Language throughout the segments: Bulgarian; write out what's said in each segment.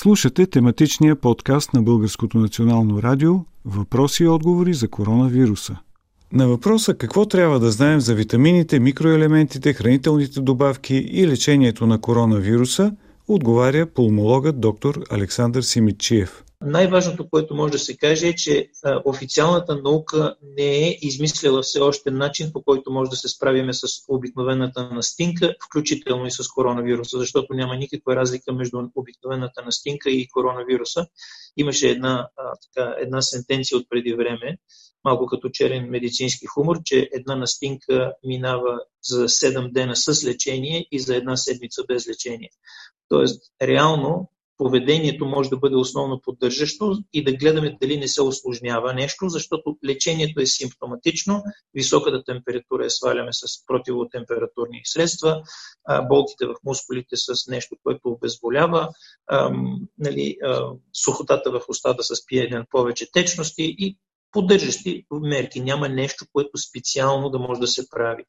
Слушате тематичния подкаст на Българското национално радио Въпроси и отговори за коронавируса. На въпроса какво трябва да знаем за витамините, микроелементите, хранителните добавки и лечението на коронавируса, отговаря пулмологът доктор Александър Симичиев. Най-важното, което може да се каже е, че официалната наука не е измислила все още начин, по който може да се справиме с обикновената настинка, включително и с коронавируса, защото няма никаква разлика между обикновената настинка и коронавируса. Имаше една, така, една сентенция от преди време, малко като черен медицински хумор, че една настинка минава за 7 дена с лечение и за една седмица без лечение. Тоест, реално поведението може да бъде основно поддържащо и да гледаме дали не се осложнява нещо, защото лечението е симптоматично, високата температура е сваляме с противотемпературни средства, болките в мускулите с нещо, което обезболява, нали, сухотата в устата с пиене повече течности и поддържащи мерки. Няма нещо, което специално да може да се прави.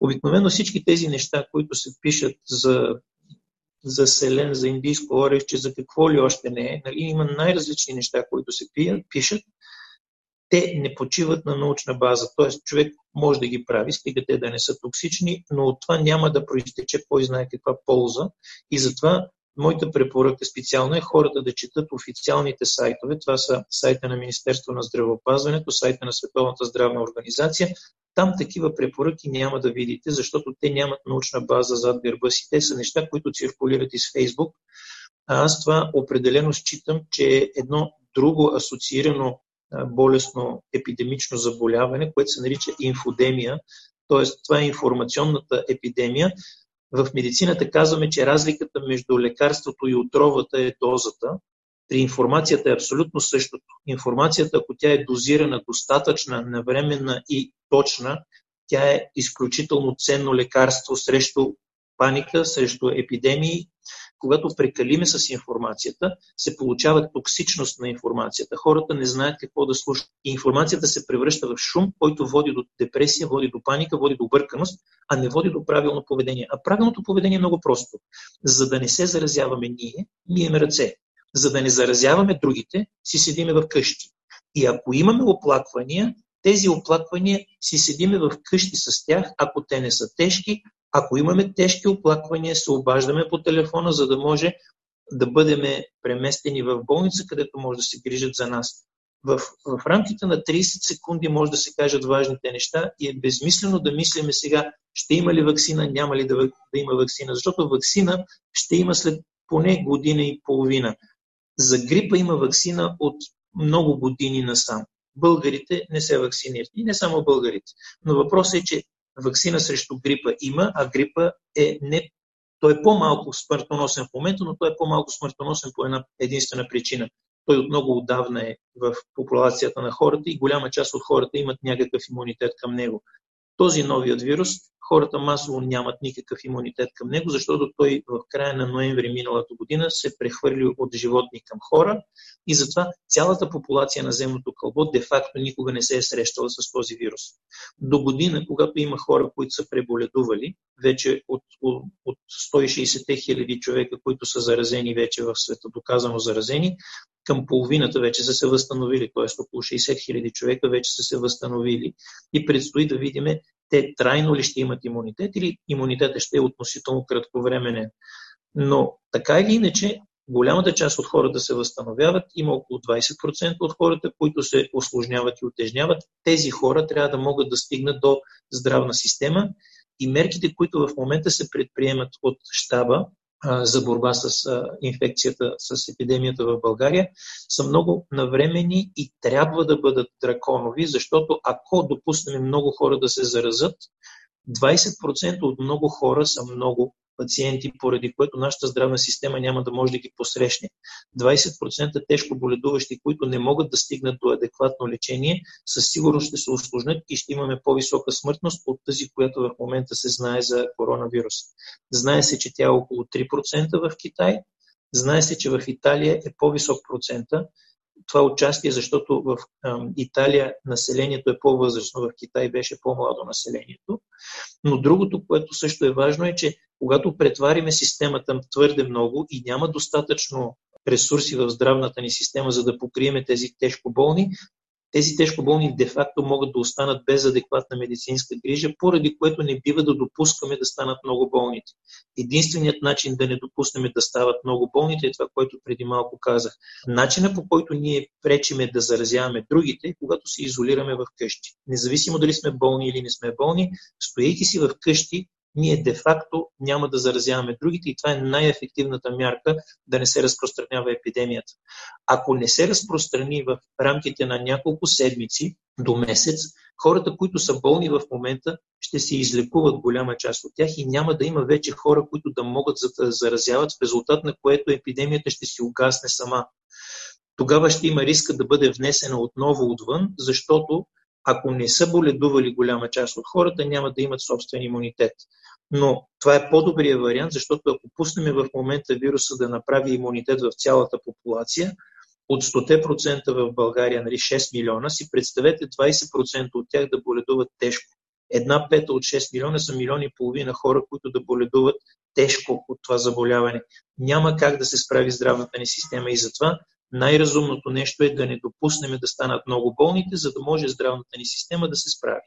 Обикновено всички тези неща, които се пишат за за селен, за индийско орехче, за какво ли още не е. Нали, има най-различни неща, които се пишат. Те не почиват на научна база, т.е. човек може да ги прави, стига те да не са токсични, но от това няма да проистече кой знае каква полза. И затова моята препоръка специално е хората да четат официалните сайтове. Това са сайта на Министерство на здравеопазването, сайта на Световната здравна организация, там такива препоръки няма да видите, защото те нямат научна база зад гърба си. Те са неща, които циркулират из Фейсбук. А аз това определено считам, че е едно друго асоциирано болестно епидемично заболяване, което се нарича инфодемия, т.е. това е информационната епидемия. В медицината казваме, че разликата между лекарството и отровата е дозата. При информацията е абсолютно същото. Информацията, ако тя е дозирана, достатъчна, навременна и точна, тя е изключително ценно лекарство срещу паника, срещу епидемии. Когато прекалиме с информацията, се получава токсичност на информацията. Хората не знаят какво да слушат. Информацията се превръща в шум, който води до депресия, води до паника, води до бърканост, а не води до правилно поведение. А правилното поведение е много просто. За да не се заразяваме ние, мием ръце. За да не заразяваме другите, си седиме в къщи. И ако имаме оплаквания, тези оплаквания си седиме в къщи с тях, ако те не са тежки. Ако имаме тежки оплаквания, се обаждаме по телефона, за да може да бъдем преместени в болница, където може да се грижат за нас. В, в рамките на 30 секунди може да се кажат важните неща и е безмислено да мислиме сега ще има ли вакцина, няма ли да, да има вакцина, защото вакцина ще има след поне година и половина. За грипа има вакцина от много години насам българите не се вакцинират. И не само българите. Но въпросът е, че вакцина срещу грипа има, а грипа е не той е по-малко смъртоносен в момента, но той е по-малко смъртоносен по една единствена причина. Той от много отдавна е в популацията на хората и голяма част от хората имат някакъв имунитет към него. Този новият вирус хората масово нямат никакъв имунитет към него, защото той в края на ноември миналата година се прехвърли от животни към хора и затова цялата популация на земното кълбо де-факто никога не се е срещала с този вирус. До година, когато има хора, които са преболедували, вече от, от 160 хиляди човека, които са заразени вече в света, доказано заразени, към половината вече са се възстановили, т.е. около 60 хиляди човека вече са се възстановили и предстои да видим те трайно ли ще имат имунитет или имунитетът ще е относително кратковременен. Но така или иначе, голямата част от хората се възстановяват, има около 20% от хората, които се осложняват и отежняват. Тези хора трябва да могат да стигнат до здравна система и мерките, които в момента се предприемат от щаба, за борба с инфекцията, с епидемията в България, са много навремени и трябва да бъдат драконови, защото ако допуснем много хора да се заразат, 20% от много хора са много пациенти, поради което нашата здравна система няма да може да ги посрещне. 20% тежко боледуващи, които не могат да стигнат до адекватно лечение, със сигурност ще се осложнят и ще имаме по-висока смъртност от тази, която в момента се знае за коронавирус. Знае се, че тя е около 3% в Китай, знае се, че в Италия е по-висок процента, това участие, защото в Италия населението е по-възрастно, в Китай беше по-младо населението. Но другото, което също е важно е, че когато претвариме системата твърде много и няма достатъчно ресурси в здравната ни система, за да покриеме тези тежко болни, тези тежко болни де-факто могат да останат без адекватна медицинска грижа, поради което не бива да допускаме да станат много болните. Единственият начин да не допуснем да стават много болните е това, което преди малко казах. Начина по който ние пречиме да заразяваме другите е когато се изолираме в къщи. Независимо дали сме болни или не сме болни, стоейки си в къщи, ние де-факто няма да заразяваме другите и това е най-ефективната мярка да не се разпространява епидемията. Ако не се разпространи в рамките на няколко седмици до месец, хората, които са болни в момента, ще се излекуват голяма част от тях и няма да има вече хора, които да могат да заразяват, в резултат на което епидемията ще си угасне сама. Тогава ще има риска да бъде внесена отново отвън, защото ако не са боледували голяма част от хората, няма да имат собствен имунитет. Но това е по-добрият вариант, защото ако пуснем в момента вируса да направи имунитет в цялата популация, от 100% в България, нали, 6 милиона, си представете 20% от тях да боледуват тежко. Една пета от 6 милиона са милиони и половина хора, които да боледуват тежко от това заболяване. Няма как да се справи здравната ни система и затова най-разумното нещо е да не допуснем да станат много болните, за да може здравната ни система да се справи.